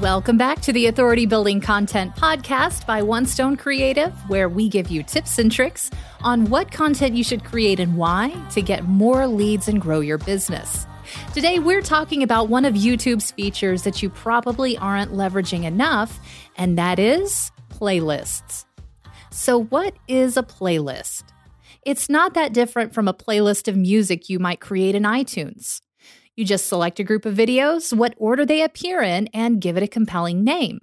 Welcome back to the Authority Building Content Podcast by One Stone Creative, where we give you tips and tricks on what content you should create and why to get more leads and grow your business. Today, we're talking about one of YouTube's features that you probably aren't leveraging enough, and that is playlists. So, what is a playlist? It's not that different from a playlist of music you might create in iTunes. You just select a group of videos, what order they appear in, and give it a compelling name.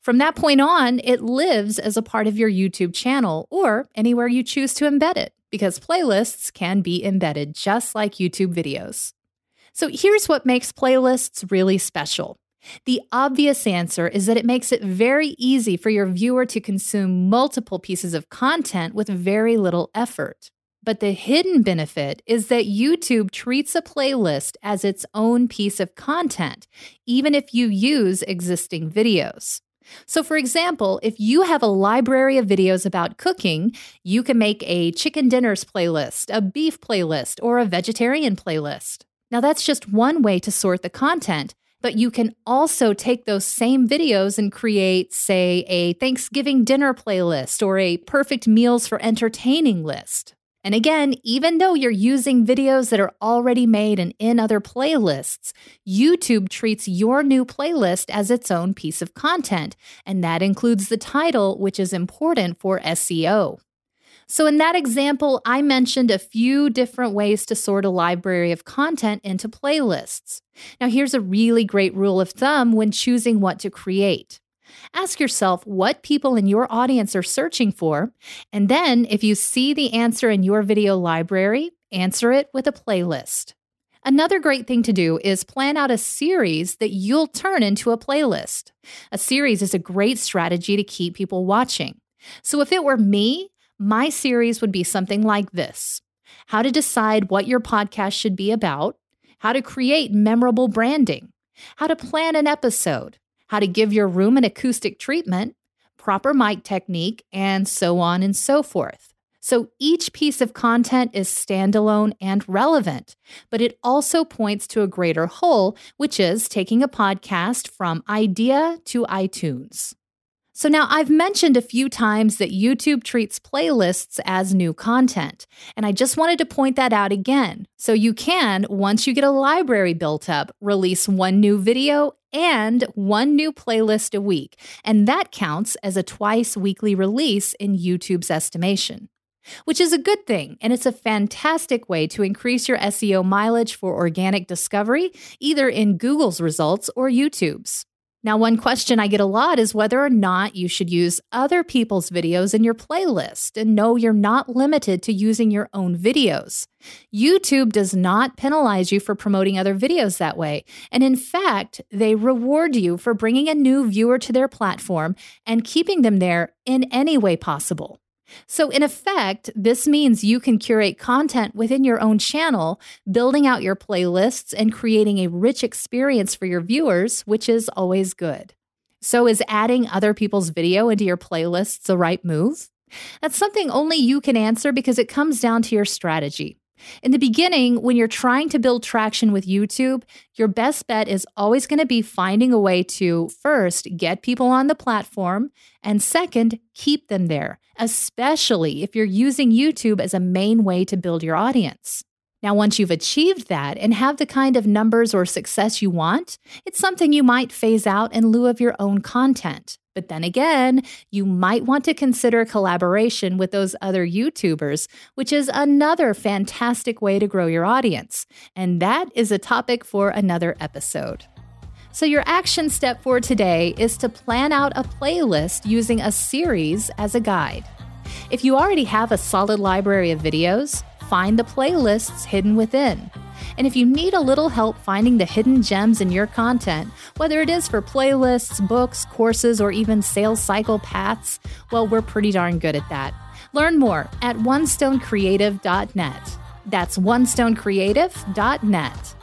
From that point on, it lives as a part of your YouTube channel or anywhere you choose to embed it, because playlists can be embedded just like YouTube videos. So here's what makes playlists really special. The obvious answer is that it makes it very easy for your viewer to consume multiple pieces of content with very little effort. But the hidden benefit is that YouTube treats a playlist as its own piece of content, even if you use existing videos. So, for example, if you have a library of videos about cooking, you can make a chicken dinners playlist, a beef playlist, or a vegetarian playlist. Now, that's just one way to sort the content, but you can also take those same videos and create, say, a Thanksgiving dinner playlist or a perfect meals for entertaining list. And again, even though you're using videos that are already made and in other playlists, YouTube treats your new playlist as its own piece of content, and that includes the title, which is important for SEO. So, in that example, I mentioned a few different ways to sort a library of content into playlists. Now, here's a really great rule of thumb when choosing what to create. Ask yourself what people in your audience are searching for, and then if you see the answer in your video library, answer it with a playlist. Another great thing to do is plan out a series that you'll turn into a playlist. A series is a great strategy to keep people watching. So if it were me, my series would be something like this How to decide what your podcast should be about, how to create memorable branding, how to plan an episode, how to give your room an acoustic treatment, proper mic technique, and so on and so forth. So each piece of content is standalone and relevant, but it also points to a greater whole, which is taking a podcast from idea to iTunes. So now I've mentioned a few times that YouTube treats playlists as new content, and I just wanted to point that out again. So you can, once you get a library built up, release one new video and one new playlist a week, and that counts as a twice weekly release in YouTube's estimation. Which is a good thing, and it's a fantastic way to increase your SEO mileage for organic discovery, either in Google's results or YouTube's. Now, one question I get a lot is whether or not you should use other people's videos in your playlist. And no, you're not limited to using your own videos. YouTube does not penalize you for promoting other videos that way. And in fact, they reward you for bringing a new viewer to their platform and keeping them there in any way possible. So, in effect, this means you can curate content within your own channel, building out your playlists and creating a rich experience for your viewers, which is always good. So, is adding other people's video into your playlists the right move? That's something only you can answer because it comes down to your strategy. In the beginning, when you're trying to build traction with YouTube, your best bet is always going to be finding a way to first get people on the platform and second, keep them there, especially if you're using YouTube as a main way to build your audience. Now, once you've achieved that and have the kind of numbers or success you want, it's something you might phase out in lieu of your own content. But then again, you might want to consider collaboration with those other YouTubers, which is another fantastic way to grow your audience. And that is a topic for another episode. So, your action step for today is to plan out a playlist using a series as a guide. If you already have a solid library of videos, find the playlists hidden within. And if you need a little help finding the hidden gems in your content, whether it is for playlists, books, courses, or even sales cycle paths, well, we're pretty darn good at that. Learn more at onestonecreative.net. That's onestonecreative.net.